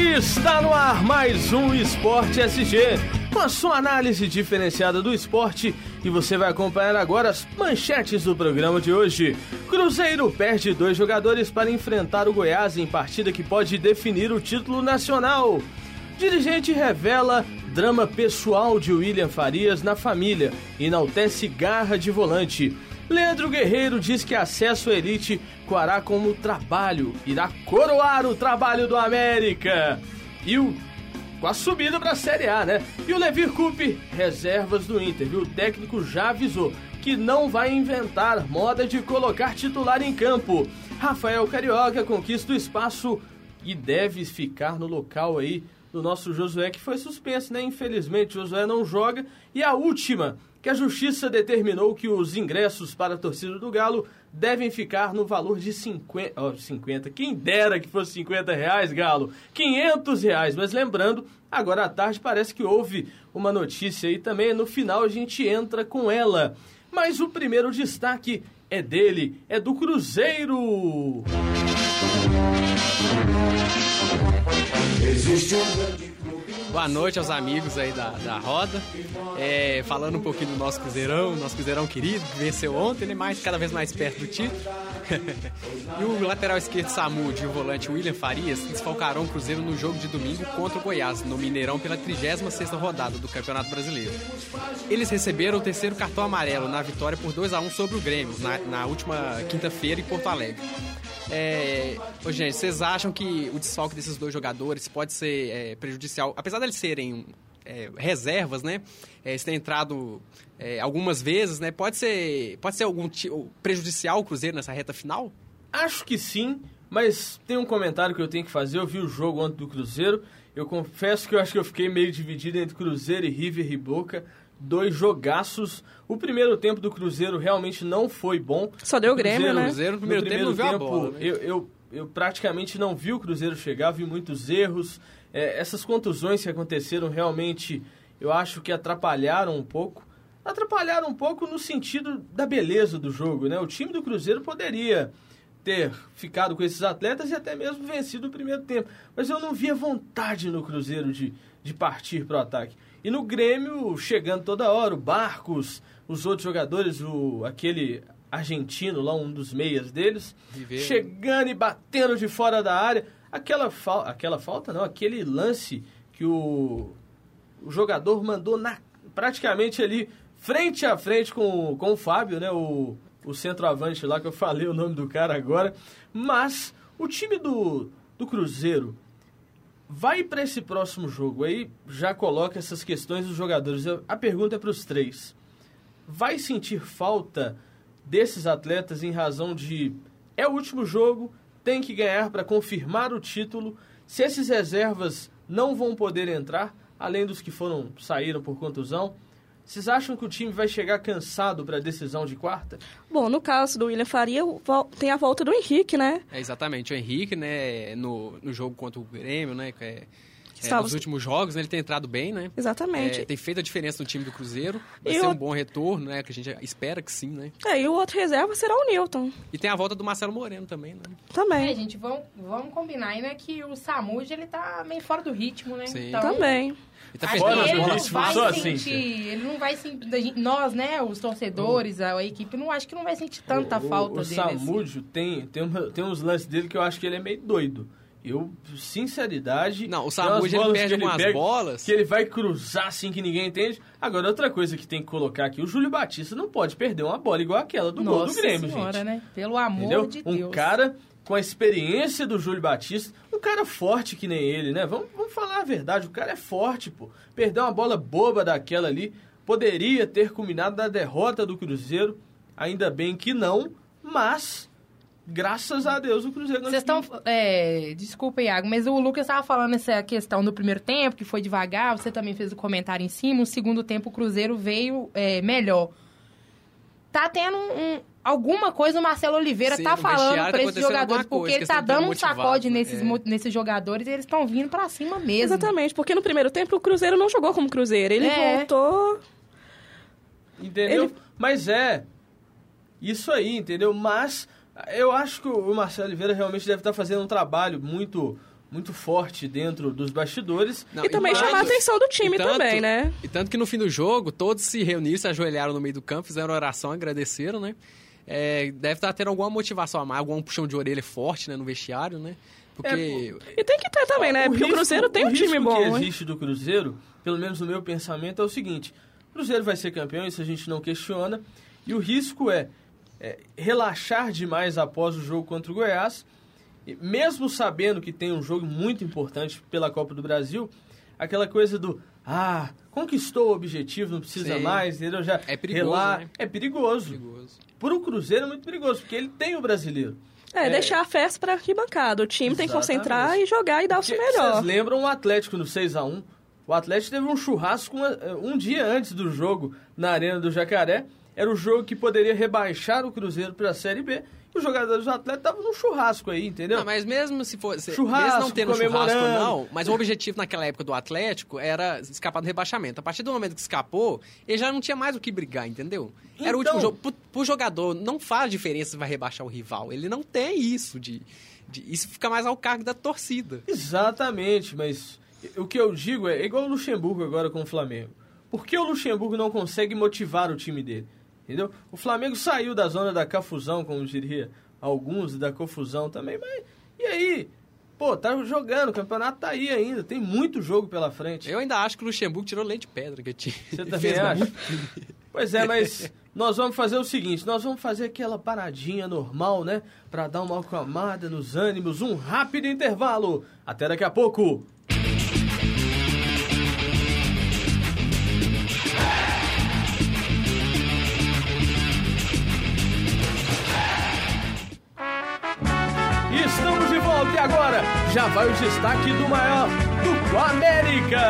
Está no ar mais um Esporte SG, com a sua análise diferenciada do esporte e você vai acompanhar agora as manchetes do programa de hoje. Cruzeiro perde dois jogadores para enfrentar o Goiás em partida que pode definir o título nacional. Dirigente revela drama pessoal de William Farias na família, enaltece garra de volante. Leandro Guerreiro diz que acesso elite coará como trabalho, irá coroar o trabalho do América. E o com a subida para a Série A, né? E o Levir Coupe, reservas do Inter, viu? O técnico já avisou que não vai inventar moda de colocar titular em campo. Rafael Carioca conquista o espaço e deve ficar no local aí do nosso Josué, que foi suspenso, né? Infelizmente, Josué não joga. E a última, que a Justiça determinou que os ingressos para a torcida do Galo devem ficar no valor de 50, oh, 50 quem dera que fosse 50 reais, Galo, 500 reais, mas lembrando, agora à tarde parece que houve uma notícia aí também, no final a gente entra com ela, mas o primeiro destaque é dele, é do Cruzeiro! Existe um grande Boa noite aos amigos aí da, da roda. É, falando um pouquinho do nosso Cruzeirão, nosso Cruzeirão querido, que venceu ontem, ele é mais, cada vez mais perto do título. e o lateral esquerdo Samudio e o volante William Farias desfalcarão o Cruzeiro no jogo de domingo contra o Goiás, no Mineirão, pela 36 rodada do Campeonato Brasileiro. Eles receberam o terceiro cartão amarelo na vitória por 2 a 1 sobre o Grêmio, na, na última quinta-feira em Porto Alegre. É, ô, gente, vocês acham que o desfalque desses dois jogadores pode ser é, prejudicial? Apesar de eles serem é, reservas, né? É, eles têm entrado é, algumas vezes, né? Pode ser, pode ser algum prejudicial o Cruzeiro nessa reta final? Acho que sim, mas tem um comentário que eu tenho que fazer. Eu vi o jogo ontem do Cruzeiro. Eu confesso que eu acho que eu fiquei meio dividido entre Cruzeiro e River e Boca dois jogaços. O primeiro tempo do Cruzeiro realmente não foi bom. Só deu o Grêmio, Cruzeiro, né? Cruzeiro, no primeiro, no primeiro tempo, tempo bola, né? eu, eu, eu, praticamente não vi o Cruzeiro chegar, vi muitos erros. É, essas contusões que aconteceram realmente, eu acho que atrapalharam um pouco. Atrapalharam um pouco no sentido da beleza do jogo, né? O time do Cruzeiro poderia ter ficado com esses atletas e até mesmo vencido o primeiro tempo. Mas eu não via vontade no Cruzeiro de, de partir para o ataque. E no Grêmio, chegando toda hora, o Barcos, os outros jogadores, o aquele argentino lá, um dos meias deles, Viveiro. chegando e batendo de fora da área. Aquela, fal aquela falta, não, aquele lance que o, o jogador mandou na, praticamente ali, frente a frente com, com o Fábio, né, o, o centroavante lá, que eu falei o nome do cara agora. Mas o time do, do Cruzeiro vai para esse próximo jogo aí, já coloca essas questões dos jogadores. A pergunta é para os três: vai sentir falta desses atletas em razão de é o último jogo, tem que ganhar para confirmar o título? Se esses reservas não vão poder entrar, além dos que foram saíram por contusão, vocês acham que o time vai chegar cansado para a decisão de quarta? Bom, no caso do William Faria, tem a volta do Henrique, né? É, exatamente, o Henrique, né, no, no jogo contra o Grêmio, né, que é é, nos últimos jogos, né, ele tem entrado bem, né? Exatamente. É, tem feito a diferença no time do Cruzeiro. Vai e ser o... um bom retorno, né? Que a gente espera que sim, né? É, e o outro reserva será o Newton. E tem a volta do Marcelo Moreno também, né? Também. É, gente, vamos, vamos combinar aí, né? Que o Samudio, ele tá meio fora do ritmo, né? Sim. Então, também. Ele tá perdendo ele não vai sentir, assim. ele não vai sentir, nós, né, os torcedores, a, a, equipe, não acho que não vai sentir tanta o, falta o, o dele. O Samudio assim. tem, tem, tem uns lances dele que eu acho que ele é meio doido. Eu, sinceridade. Não, o Samudio ele perde algumas pega, bolas. Que ele vai cruzar assim que ninguém entende. Agora, outra coisa que tem que colocar aqui: o Júlio Batista não pode perder uma bola igual aquela do Nossa gol do Grêmio, senhora, gente. né? Pelo amor Entendeu? de um Deus. Um cara com a experiência do Júlio Batista, um cara forte que nem ele, né? Vamos, vamos falar a verdade: o cara é forte, pô. Perder uma bola boba daquela ali poderia ter culminado na derrota do Cruzeiro. Ainda bem que não, mas graças a Deus o Cruzeiro Vocês estão. É, desculpa, Iago, mas o Lucas estava falando essa questão do primeiro tempo, que foi devagar, você também fez o um comentário em cima. O segundo tempo o Cruzeiro veio é, melhor. Tá tendo um, alguma coisa o Marcelo Oliveira Sim, tá falando para esses jogadores, porque ele tá dando um sacode nesses, é. nesses jogadores e eles estão vindo para cima mesmo. Exatamente, porque no primeiro tempo o Cruzeiro não jogou como Cruzeiro, ele é. voltou. Entendeu? Ele... Mas é. Isso aí, entendeu? Mas eu acho que o Marcelo Oliveira realmente deve estar fazendo um trabalho muito muito forte dentro dos bastidores. Não, e, e também chamar a atenção do time tanto, também, né? E tanto que no fim do jogo, todos se reuniram, se ajoelharam no meio do campo, fizeram oração, agradeceram, né? É, deve estar tendo alguma motivação a mais, algum puxão de orelha forte né, no vestiário, né? Porque... É, e tem que ter também, né? O Porque risco, o Cruzeiro tem um time bom. O que existe do Cruzeiro, pelo menos no meu pensamento, é o seguinte. O Cruzeiro vai ser campeão, isso a gente não questiona. E o risco é, é relaxar demais após o jogo contra o Goiás mesmo sabendo que tem um jogo muito importante pela Copa do Brasil, aquela coisa do ah, conquistou o objetivo, não precisa Sim. mais, entendeu? Já é perigoso, né? É perigoso. perigoso. Por um Cruzeiro é muito perigoso, porque ele tem o brasileiro. É, é, deixar a festa para arquibancada. O time Exatamente. tem que concentrar e jogar e dar porque o seu melhor. Vocês lembram o Atlético no 6 a 1 O Atlético teve um churrasco uma, um dia antes do jogo na Arena do Jacaré. Era o jogo que poderia rebaixar o Cruzeiro para a Série B os jogadores do Atlético estavam num churrasco aí, entendeu? Não, mas mesmo se fosse. Churrasco, mesmo não tendo churrasco, não, mas o objetivo naquela época do Atlético era escapar do rebaixamento. A partir do momento que escapou, ele já não tinha mais o que brigar, entendeu? Então... Era o último então- jogo. Pro, pro jogador, não faz diferença se vai rebaixar o rival. Ele não tem isso de, de. Isso fica mais ao cargo da torcida. Exatamente, mas o que eu digo é, é igual o Luxemburgo agora com o Flamengo. Por que o Luxemburgo não consegue motivar o time dele? Entendeu? O Flamengo saiu da zona da confusão, como diria alguns, da confusão também, mas e aí? Pô, tá jogando, o campeonato tá aí ainda, tem muito jogo pela frente. Eu ainda acho que o Luxemburgo tirou leite de pedra que tinha. Você também acha? pois é, mas nós vamos fazer o seguinte, nós vamos fazer aquela paradinha normal, né? Pra dar uma acalmada nos ânimos, um rápido intervalo. Até daqui a pouco. Agora já vai o destaque do maior do América.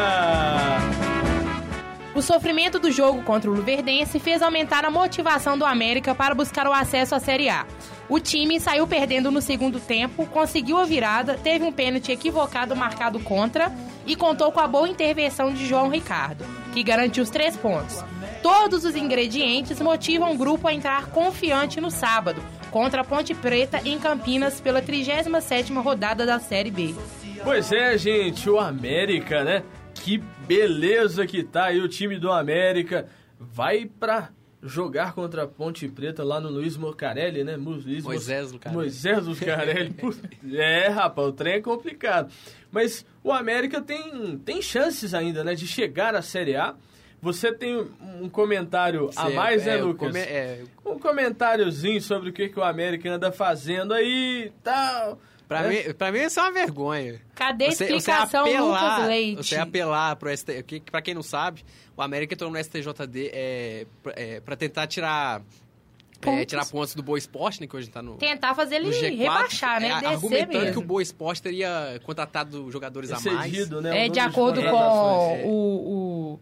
O sofrimento do jogo contra o Luverdense fez aumentar a motivação do América para buscar o acesso à Série A. O time saiu perdendo no segundo tempo, conseguiu a virada, teve um pênalti equivocado marcado contra e contou com a boa intervenção de João Ricardo, que garantiu os três pontos. Todos os ingredientes motivam o grupo a entrar confiante no sábado, contra a Ponte Preta em Campinas pela 37ª rodada da Série B. Pois é, gente, o América, né? Que beleza que tá aí o time do América. Vai pra jogar contra a Ponte Preta lá no Luiz Mocarelli, né? Luiz Moisés Lucarelli. Moisés Lucarelli. é, rapaz, o trem é complicado. Mas o América tem, tem chances ainda, né? De chegar à Série A. Você tem um comentário a mais, né, é, né, Lucas? Come, é, um comentáriozinho sobre o que, que o América anda fazendo aí e tal. Pra, é. mim, pra mim isso é uma vergonha. Cadê a explicação, você apelar, Lucas Leite? Você apelar pro ST... Que, pra quem não sabe, o América entrou no STJD é, é, pra tentar tirar... É, tirar pontos do Boa Esporte, né? Que hoje tá no. Tentar fazer ele G4, rebaixar, né? É, argumentando mesmo. que o Boa Esporte teria contratado jogadores Excedido, a mais. Né, é, de acordo com o, o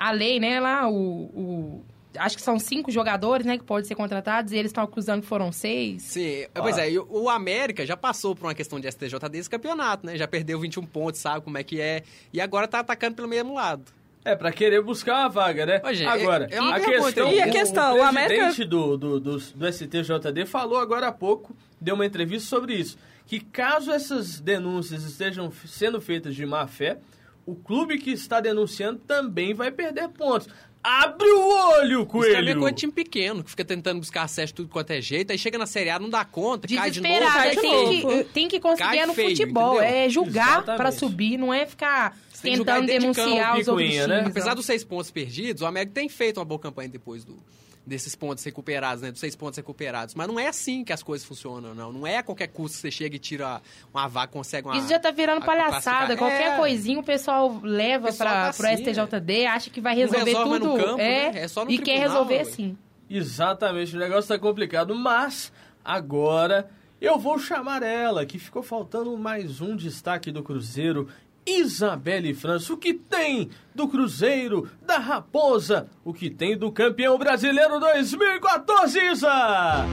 a lei, né, lá, o, o acho que são cinco jogadores, né, que podem ser contratados, e eles estão acusando que foram seis. Sim, pois é, o América já passou por uma questão de STJ desse campeonato, né, já perdeu 21 pontos, sabe como é que é, e agora tá atacando pelo mesmo lado. É, pra querer buscar uma vaga, né? Ô, gente, agora, é, é a questão, e a questão, o, o América... do, do, do, do STJD falou agora há pouco, deu uma entrevista sobre isso, que caso essas denúncias estejam sendo feitas de má fé, o clube que está denunciando também vai perder pontos. Abre o olho, Coelho! Isso também é coisa de time pequeno, que fica tentando buscar acesso tudo quanto é jeito, aí chega na Série A, não dá conta, cai de novo. Cai de tem, Que, tem que conseguir no feio, futebol, entendeu? é julgar para subir, não é ficar tentando denunciar os outros. Né? Apesar dos seis pontos perdidos, o América tem feito uma boa campanha depois do, desses pontos recuperados, né? Dos seis pontos recuperados. Mas não é assim que as coisas funcionam, não. Não é a qualquer custo que você chega e tira uma vaga, consegue uma. Isso já tá virando palhaçada. Qualquer é... coisinha o pessoal leva o pessoal para tá assim, pro STJD, é. acha que vai resolver tudo. Campo, é, né? é só no e tribunal, quer resolver ué. sim. Exatamente, o negócio tá complicado, mas agora eu vou chamar ela, que ficou faltando mais um destaque do Cruzeiro. Isabelle França, o que tem do Cruzeiro, da Raposa, o que tem do campeão brasileiro 2014, Isa?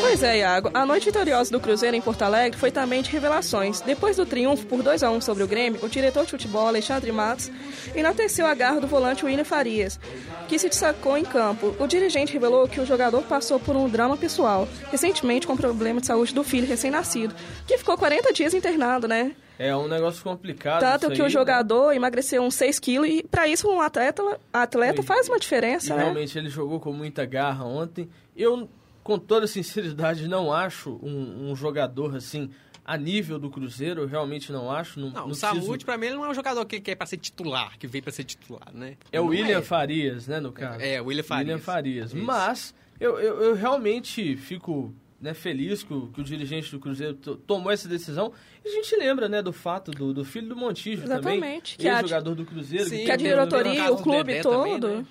Pois é, Iago. A noite vitoriosa do Cruzeiro em Porto Alegre foi também de revelações. Depois do triunfo por 2 a 1 sobre o Grêmio, o diretor de futebol, Alexandre Matos, enalteceu a garra do volante William Farias, que se destacou em campo. O dirigente revelou que o jogador passou por um drama pessoal, recentemente com problema de saúde do filho recém-nascido, que ficou 40 dias internado, né? É um negócio complicado. Tanto que aí, o jogador né? emagreceu uns 6 quilos e para isso um atleta, atleta faz uma diferença, e né? Realmente ele jogou com muita garra ontem. Eu, com toda sinceridade, não acho um, um jogador assim a nível do Cruzeiro, eu realmente não acho. Não, não, não o Samute, pra mim, ele não é um jogador que, que é pra ser titular, que veio pra ser titular, né? É o William é. Farias, né, no caso. É, o William Farias. William Farias. Isso. Mas eu, eu, eu, realmente fico né, feliz que o, que o dirigente do Cruzeiro tomou essa decisão. E a gente lembra né, do fato do, do filho do Montijo Exatamente, também, que jogador do Cruzeiro. Sim, que a diretoria, o clube todo. Também, né?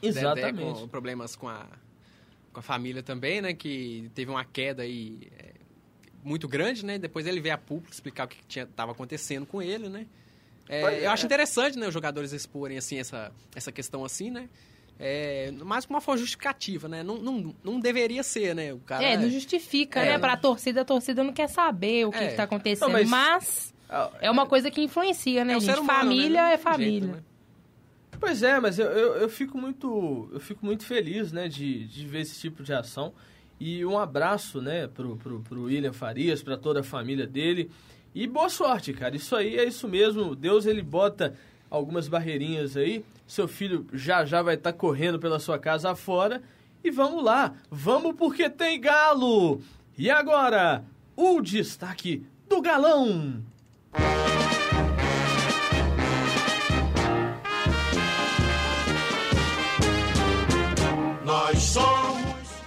Exatamente. com problemas com a, com a família também, né? Que teve uma queda aí é, muito grande, né? Depois ele veio a público explicar o que estava acontecendo com ele, né? É, eu acho interessante, né, os jogadores exporem, assim, essa, essa questão assim, né? É, mais como uma forma justificativa, né? Não, não, não deveria ser, né? O cara, é, não justifica, é, né? Pra torcida, a torcida não quer saber o que, é. está acontecendo. Não, mas, mas é uma coisa que influencia, né, é gente? Humano, família né? é família. Jeito, né? Pois é, mas eu, eu, eu, fico muito eu fico muito feliz, né, de, de ver esse tipo de ação. E um abraço, né, pro, pro, pro William Farias, para toda a família dele. E boa sorte, cara. Isso aí é isso mesmo. Deus, ele bota algumas barreirinhas aí. Seu filho já já vai estar tá correndo pela sua casa afora. E vamos lá. Vamos porque tem galo. E agora, o destaque do galão. Nós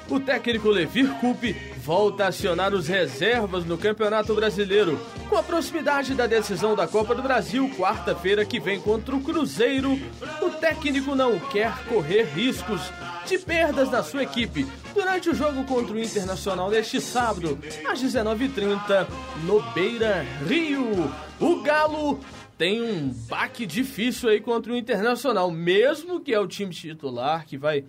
o técnico Levir Coupe volta a acionar os reservas no Campeonato Brasileiro. Com a proximidade da decisão da Copa do Brasil, quarta-feira que vem contra o Cruzeiro, o técnico não quer correr riscos de perdas na sua equipe durante o jogo contra o Internacional neste sábado, às 19h30, no Beira Rio. O Galo tem um baque difícil aí contra o Internacional, mesmo que é o time titular que vai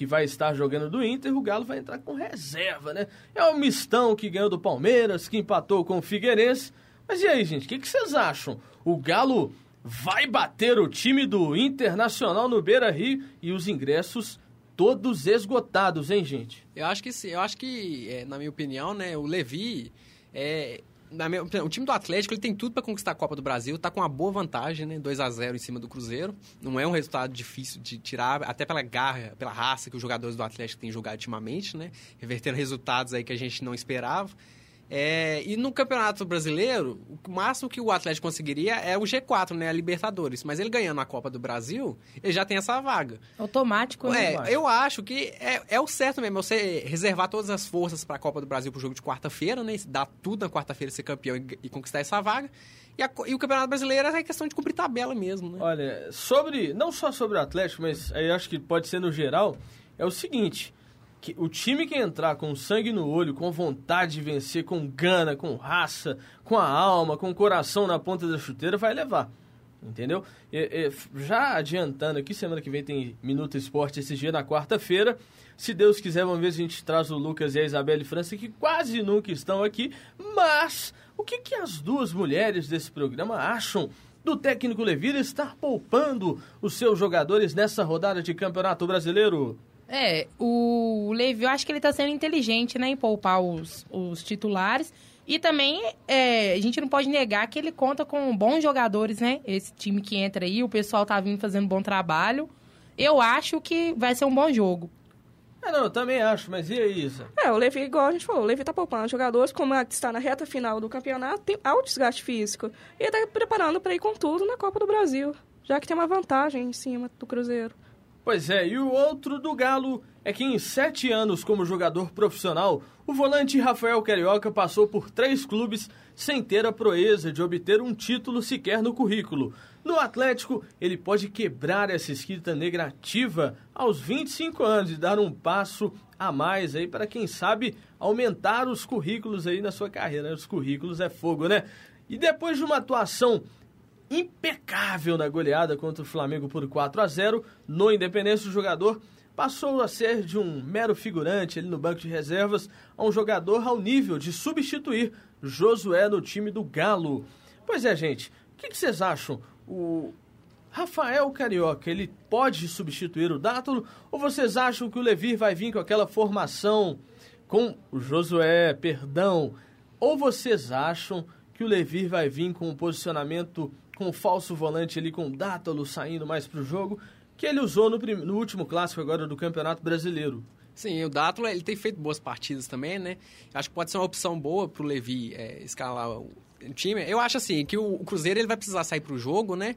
que vai estar jogando do Inter, o Galo vai entrar com reserva, né? É o mistão que ganhou do Palmeiras, que empatou com o Figueirense. Mas e aí, gente, o que, que vocês acham? O Galo vai bater o time do Internacional no Beira Rio e os ingressos todos esgotados, hein, gente? Eu acho que sim, eu acho que, é, na minha opinião, né, o Levi é, minha, o time do Atlético ele tem tudo para conquistar a Copa do Brasil, tá com uma boa vantagem, né? 2 a 0 em cima do Cruzeiro. Não é um resultado difícil de tirar, até pela garra, pela raça que os jogadores do Atlético têm jogado ultimamente, né? Revertendo resultados aí que a gente não esperava. É, e no Campeonato Brasileiro, o máximo que o Atlético conseguiria é o G4, né? A Libertadores. Mas ele ganhando a Copa do Brasil, ele já tem essa vaga. Automático, né? É, eu acho que é, é o certo mesmo, você reservar todas as forças para a Copa do Brasil pro jogo de quarta-feira, né? Dar tudo na quarta-feira, ser campeão e, e, conquistar essa vaga. E, a, e, o Campeonato Brasileiro é questão de cumprir tabela mesmo, né? Olha, sobre. Não só sobre o Atlético, mas aí acho que pode ser no geral, é o seguinte que o time que entrar com sangue no olho, com vontade de vencer, com gana, com raça, com a alma, com o coração na ponta da chuteira, vai levar. Entendeu? E, e, já adiantando aqui, semana que vem tem Minuto Esporte esse dia na quarta-feira. Se Deus quiser, vamos ver se a gente traz o Lucas e a Isabelle França, que quase nunca estão aqui. Mas o que, que as duas mulheres desse programa acham do técnico Levira estar poupando os seus jogadores nessa rodada de Campeonato Brasileiro? É, o Levi, eu acho que ele tá sendo inteligente, né, em poupar os, os titulares. E também, é, a gente não pode negar que ele conta com bons jogadores, né? Esse time que entra aí, o pessoal tá vindo fazendo bom trabalho. Eu acho que vai ser um bom jogo. É, não, eu também acho, mas e aí, Isa? É, o Levi, igual a gente falou, o Levi tá poupando jogadores, como está na reta final do campeonato, tem alto desgaste físico. E ele tá preparando para ir com tudo na Copa do Brasil, já que tem uma vantagem em cima do Cruzeiro. Pois é, e o outro do Galo é que em sete anos como jogador profissional, o volante Rafael Carioca passou por três clubes sem ter a proeza de obter um título sequer no currículo. No Atlético, ele pode quebrar essa escrita negativa aos 25 anos e dar um passo a mais aí para quem sabe aumentar os currículos aí na sua carreira. Os currículos é fogo, né? E depois de uma atuação impecável na goleada contra o Flamengo por 4 a 0 no Independência, o jogador passou a ser de um mero figurante ali no banco de reservas a um jogador ao nível de substituir Josué no time do Galo. Pois é, gente, o que, vocês acham? O Rafael Carioca, ele pode substituir o Dátolo? Ou vocês acham que o Levir vai vir com aquela formação com o Josué, perdão? Ou vocês acham que o Levir vai vir com um posicionamento com o falso volante ali, com o Dátolo saindo mais para o jogo, que ele usou no, no, último clássico agora do Campeonato Brasileiro? Sim, o Dátolo ele tem feito boas partidas também, né? Acho que pode ser uma opção boa para o Levi é, escalar o time. Eu acho assim que o Cruzeiro ele vai precisar sair para o jogo, né?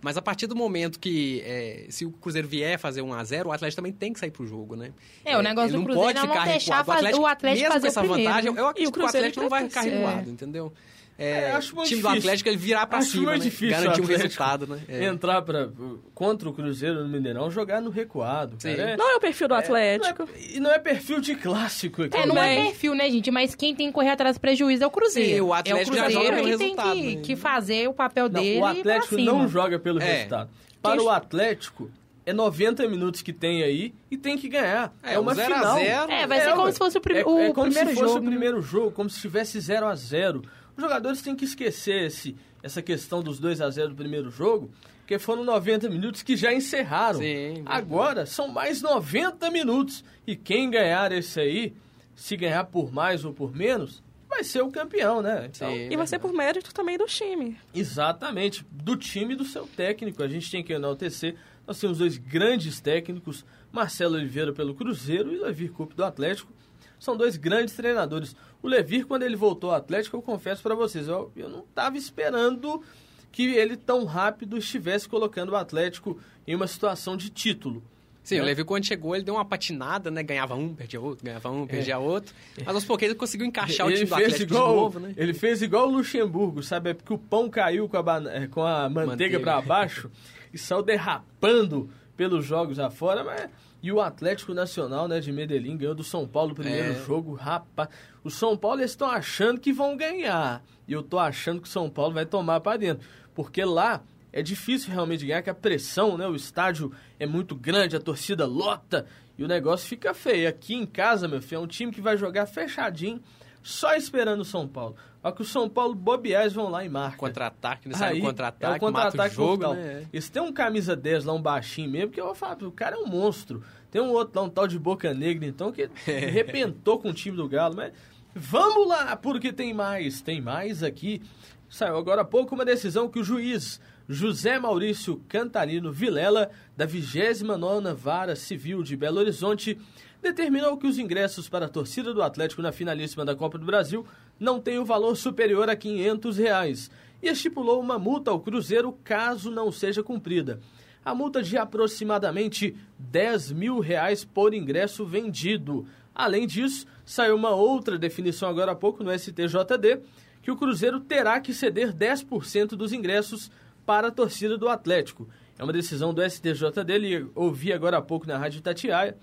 Mas a partir do momento que, é, se o Cruzeiro vier fazer 1 a 0 o Atlético também tem que sair pro jogo, né? É, o negócio do Cruzeiro pode é não deixar o Atlético, o Atlético fazer essa o vantagem, eu acredito que o Atlético não vai ficar recuado, entendeu? É, é, o time difícil. do Atlético ele virar pra acho cima, né? garantir um resultado, né? É. Entrar pra, contra o Cruzeiro no Mineirão, jogar no recuado. É, não é o perfil do é, Atlético. Não é, e não é perfil de clássico. Aqui. É, não é perfil, né, gente? Mas quem tem que correr atrás do prejuízo é o Cruzeiro. Sim, o Atlético é o Cruzeiro que tem que, né? que, fazer o papel não, dele. O Atlético não joga pelo resultado. Para o Atlético, é 90 minutos que tem aí e tem que ganhar. É, é uma zero final. A zero. É, vai ser como se fosse o, prim é, o é como primeiro se fosse jogo. o primeiro jogo, como se tivesse 0 a 0 Os jogadores têm que esquecer esse, essa questão dos 2 a 0 do primeiro jogo, porque foram 90 minutos que já encerraram. Sim, Agora são mais 90 minutos. E quem ganhar esse aí, se ganhar por mais ou por menos, vai ser o campeão, né? Então, Sim, e vai ser por mérito também do time. Exatamente, do time e do seu técnico. A gente tem que enaltecer. Nós temos dois grandes técnicos, Marcelo Oliveira pelo Cruzeiro e Levir Coupe do Atlético. São dois grandes treinadores. O Levir, quando ele voltou ao Atlético, eu confesso para vocês, eu, eu não estava esperando que ele tão rápido estivesse colocando o Atlético em uma situação de título. Sim, é. o Levi quando chegou, ele deu uma patinada, né? Ganhava um, perdia outro, ganhava um, perdia é. outro. Mas aos pouquinhos ele conseguiu encaixar ele o time do Atlético igual, de novo, né? Ele fez igual o Luxemburgo, sabe? É porque o pão caiu com a, é, com a manteiga, manteiga. para baixo e saiu derrapando pelos jogos afora, mas... E o Atlético Nacional, né, de Medellín, ganhou do São Paulo o primeiro é. jogo. Rapaz, o São Paulo eles estão achando que vão ganhar. E eu tô achando que o São Paulo vai tomar para dentro. Porque lá é difícil realmente ganhar, que a pressão, né? O estádio é muito grande, a torcida lota e o negócio fica feio. Aqui em casa, meu filho, é um time que vai jogar fechadinho, só esperando o São Paulo. Olha que o São Paulo bobeais vão lá e marcam. Contra-ataque, né? Sai contra-ataque, é o contra-ataque jogo, né? Eles têm um camisa 10 lá, um baixinho mesmo, que eu vou falar, o cara é um monstro. Tem um outro lá, um tal de Boca Negra, então, que arrebentou com o time do Galo, mas... Vamos lá, porque tem mais, tem mais aqui. Saiu agora há pouco uma decisão que o juiz José Maurício Cantarino Vilela, da 29ª Vara Civil de Belo Horizonte, determinou que os ingressos para a torcida do Atlético na finalíssima da Copa do Brasil não o valor superior a 500 reais, e estipulou uma multa ao Cruzeiro caso não seja cumprida. A multa de aproximadamente 10 mil reais por ingresso vendido. Além disso, saiu uma outra definição agora há pouco no STJD, que o Cruzeiro terá que ceder 10% dos ingressos para a torcida do Atlético. É uma decisão do STJ dele, ouvi agora há pouco na Rádio Tatiaia.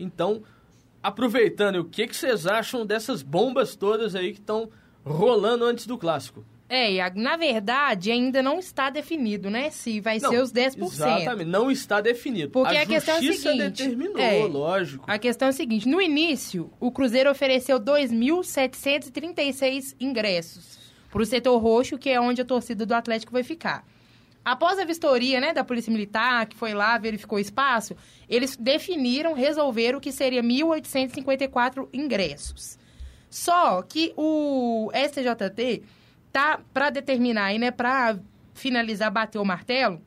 Então, aproveitando, o que, que vocês acham dessas bombas todas aí que estão rolando antes do clássico? É, na verdade, ainda não está definido, né? Se vai não, ser os 10%. Exatamente, não está definido. Porque a, a questão é a seguinte. determinou, é, lógico. A questão é a seguinte: no início, o Cruzeiro ofereceu 2.736 ingressos para o setor roxo, que é onde a torcida do Atlético vai ficar. Após a vistoria né, da Polícia Militar, que foi lá, verificou o espaço, eles definiram, resolveram que seria 1.854 ingressos. Só que o STJT tá para determinar aí, né, para finalizar, bater o martelo,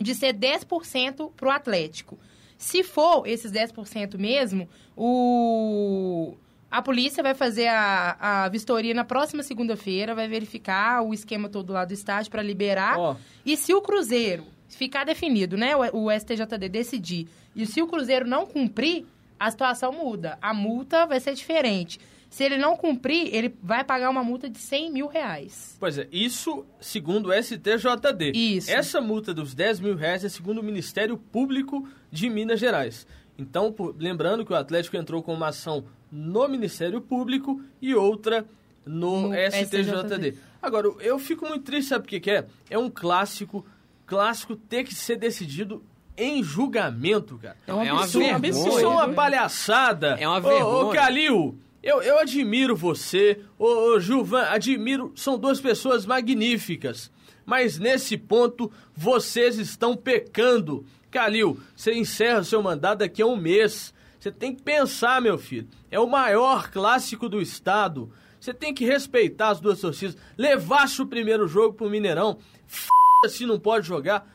de ser 10% para o Atlético. Se for esses 10% mesmo, o a polícia vai fazer a, a vistoria na próxima segunda-feira, vai verificar o esquema todo lá do estádio para liberar. Oh. E se o Cruzeiro ficar definido, né, o, o STJD decidir, e se o Cruzeiro não cumprir, a situação muda. A multa vai ser diferente. Se ele não cumprir, ele vai pagar uma multa de 100 mil reais. Pois é, isso segundo o STJD. Isso. Essa multa dos 10 mil reais é segundo o Ministério Público de Minas Gerais. Então, por, lembrando que o Atlético entrou com uma ação no Ministério Público e outra no, no STJD. STJD. Agora, eu fico muito triste, sabe o que, que é? É um clássico, clássico ter que ser decidido em julgamento, cara. É, uma, é uma vergonha. Isso é uma palhaçada. É uma vergonha. Ô, ô Calil, eu, eu admiro você. Ô, ô Gilvan, admiro. São duas pessoas magníficas. Mas nesse ponto, vocês estão pecando. Calil, você encerra seu mandato daqui a um mês. Você tem que pensar, meu filho. É o maior clássico do estado. Você tem que respeitar as duas torcidas. Levasse o primeiro jogo pro Mineirão. F se não pode jogar.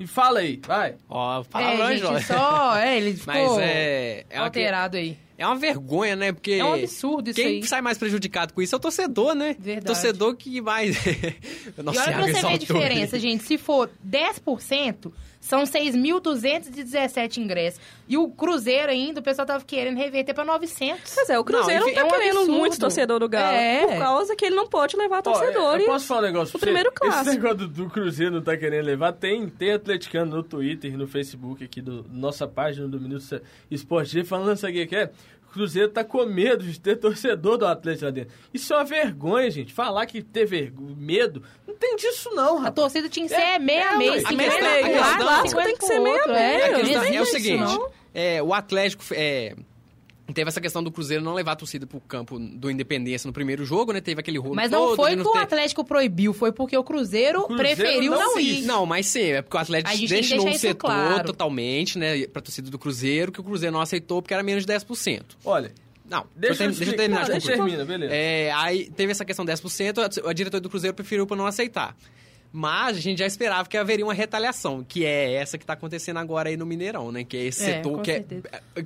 E fala aí, vai. Ó, fala é, gente, só, é, ele ficou Mas é, é alterado aí. É uma vergonha, né? Porque. É um absurdo isso quem aí. Quem sai mais prejudicado com isso é o torcedor, né? Verdade. Torcedor que vai. Nossa, e olha pra você ver a diferença, gente. Se for 10%, são 6.217 ingressos. E o Cruzeiro ainda, o pessoal tava querendo reverter para 900. Pois é, o Cruzeiro não, não tá é um querendo absurdo. muito torcedor do Galo. É. Por causa que ele não pode levar torcedores. eu posso falar um negócio o primeiro clássico. Esse negócio do, do, Cruzeiro não tá querendo levar, tem, tem atleticano no Twitter e no Facebook aqui do nossa página do Minuto Esporte falando isso aqui que é Cruzeiro tá com medo de ter torcedor do Atlético lá dentro. Isso é uma vergonha, gente. Falar que ter medo, não tem disso não, rapaz. A torcida tinha que ser é, meia é, meia. A questão, a questão, tem que ser meia meia. É, é, o seguinte, é, o Atlético... É, Teve essa questão do Cruzeiro não levar a torcida pro campo do Independência no primeiro jogo, né? Teve aquele rolo Mas não foi que o Atlético proibiu, foi porque o Cruzeiro, o Cruzeiro preferiu não, não ir. Não, mas sim, é porque o Atlético deixou o setor claro. totalmente, né? Pra torcida do Cruzeiro, que o Cruzeiro não aceitou porque era menos de 10%. Olha, não, deixa, eu, deixa eu terminar de concluir. Termina, beleza. É, aí teve essa questão de 10%, a, a diretora do Cruzeiro preferiu para não aceitar. Mas a gente já esperava que haveria uma retaliação, que é essa que está acontecendo agora aí no Mineirão, né? Que é esse é, setor que, é,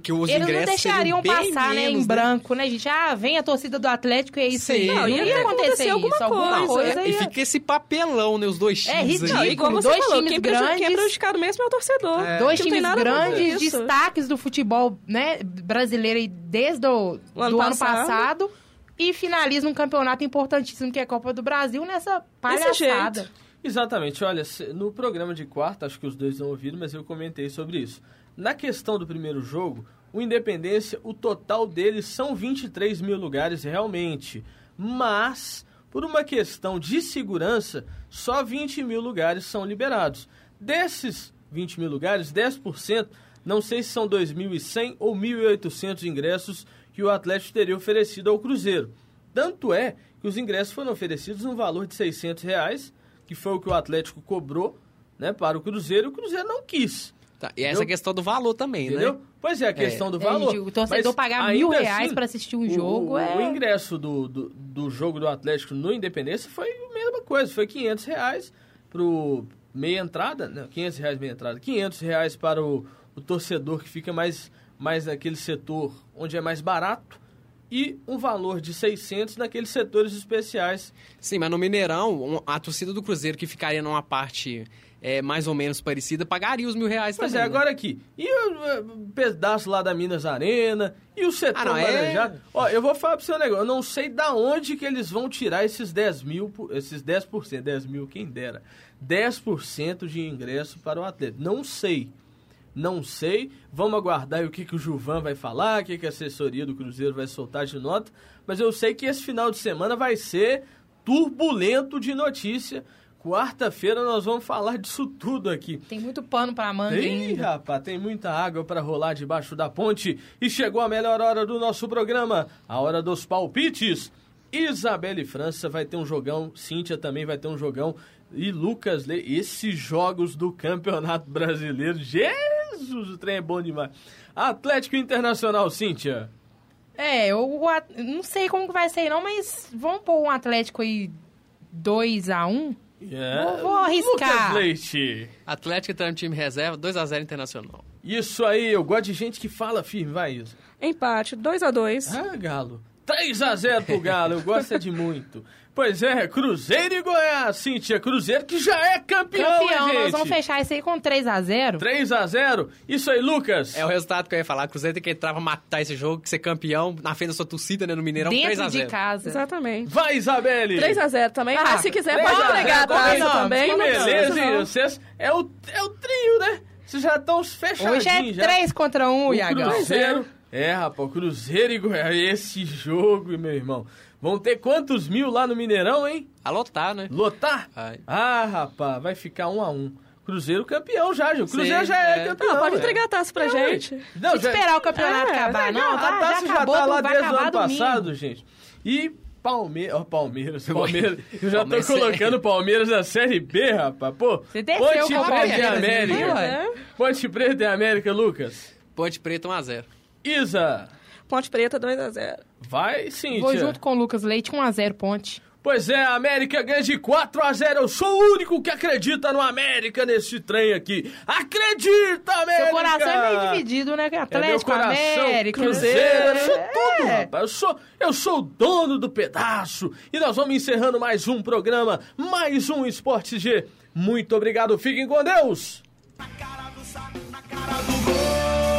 que os Eles ingressos não deixariam passar, né, em branco, né, gente? Ah, vem a torcida do Atlético e é isso Sim. aí. Não, ia, ia acontecer alguma isso, coisa. Alguma coisa e fica esse papelão, né, os dois é times. É ridículo, aí. Igual você dois falou, times quem grandes... Quem é prejudicado mesmo é o torcedor. É. Dois times grandes, destaques do futebol né, brasileiro desde o o ano, do ano passado e finaliza um campeonato importantíssimo que é a Copa do Brasil nessa palhaçada. Exatamente, olha, no programa de quarta, acho que os dois não ouviram, mas eu comentei sobre isso. Na questão do primeiro jogo, o Independência, o total deles são 23 mil lugares realmente, mas por uma questão de segurança, só 20 mil lugares são liberados. Desses 20 mil lugares, 10%, não sei se são 2.100 ou 1.800 ingressos que o Atlético teria oferecido ao Cruzeiro. Tanto é que os ingressos foram oferecidos no valor de 600 reais, que foi o que o Atlético cobrou né, para o Cruzeiro, e o Cruzeiro não quis. Tá, e essa questão do valor também, né? Entendeu? né? Pois é, a questão é. do valor. É, o torcedor pagar mil reais assim, para assistir um jogo o, é... O ingresso do, do, do, jogo do Atlético no Independência foi a mesma coisa, foi 500 reais pro meia entrada, não, 500 reais meia entrada, 500 reais para o, o torcedor que fica mais, mais naquele setor onde é mais barato, e um valor de 600 naqueles setores especiais. Sim, mas no Mineirão, a torcida do Cruzeiro que ficaria numa parte é, mais ou menos parecida pagaria os mil reais pois também. Pois é, agora aqui. E o pedaço lá da Minas Arena e o setor ah, não, é... Ó, eu vou falar pro seu negócio, eu não sei da onde que eles vão tirar esses 10 mil, esses 10%, 10 mil, quem dera, 10% de ingresso para o atleta. Não sei. Não sei. Vamos aguardar o que, que o Juvan vai falar, o que, que a assessoria do Cruzeiro vai soltar de nota. Mas eu sei que esse final de semana vai ser turbulento de notícia. Quarta-feira nós vamos falar disso tudo aqui. Tem muito pano para manga tem, ainda. rapaz, tem muita água para rolar debaixo da ponte. E chegou a melhor hora do nosso programa, a hora dos palpites. Isabelle França vai ter um jogão, Cíntia também vai ter um jogão. E Lucas Lê, esses jogos do Campeonato Brasileiro, Jesus, o trem é bom demais. Atlético Internacional, Cíntia. É, eu, não sei como que vai ser não, mas vamos pôr um Atlético aí 2x1. Yeah. Vou, vou arriscar. Lucas Leite. Atlético no time reserva, 2x0 Internacional. Isso aí, eu gosto de gente que fala firme, vai isso. Empate, 2x2. Ah, Galo. 3x0 pro Galo, eu gosto é de muito. Pois é, Cruzeiro e Goiás, Cíntia. Cruzeiro que já é campeão, campeão gente? nós vamos fechar isso aí com 3x0. 3x0? Isso aí, Lucas. É o resultado que eu ia falar. Cruzeiro tem que entrar pra matar esse jogo, que ser campeão na frente da sua torcida, né, no Mineirão, 3x0. de casa. Exatamente. Vai, Isabelle. 3x0 também. Ah, Mas se quiser, pode pegar a taça também. Que beleza, hein? Vocês, é, o, é o trio, né? Vocês já estão fechadinhos. Hoje é 3 contra 1, um, Iago. Cruzeiro... É, rapaz, Cruzeiro e Goiás, esse jogo, meu irmão. Vão ter quantos mil lá no Mineirão, hein? A lotar, né? Lotar? Ai. Ah, rapaz, vai ficar um a um. Cruzeiro campeão já, Gil. Cruzeiro Sim, já é, é, campeão. Não, pode entregar a taça pra gente. Não, já... esperar o campeonato é, acabar, não. a taça já, acabou, já tá lá desde o ano passado, gente. E Palmeiras. Ó, oh, Palmeiras. Palmeiras. Eu já tô colocando Palmeiras na Série B, rapaz. Pô, Ponte Preta e América. Ponte Preta e América, Lucas. Ponte Preta 1x0. Isa. Ponte Preta 2x0. Vai sim, Vou junto com o Lucas Leite 1x0 Ponte. Pois é, a América ganha de 4 a 0. Eu sou o único que acredita no América nesse trem aqui. Acredita, América! Seu coração é meio dividido, né? Atlético, é coração, América, Cruzeiro. Eu sou tudo, é. rapaz. Eu sou, eu sou o dono do pedaço. E nós vamos encerrando mais um programa, mais um Esporte G. Muito obrigado, fiquem com Deus! Na cara do saco, na cara do gol.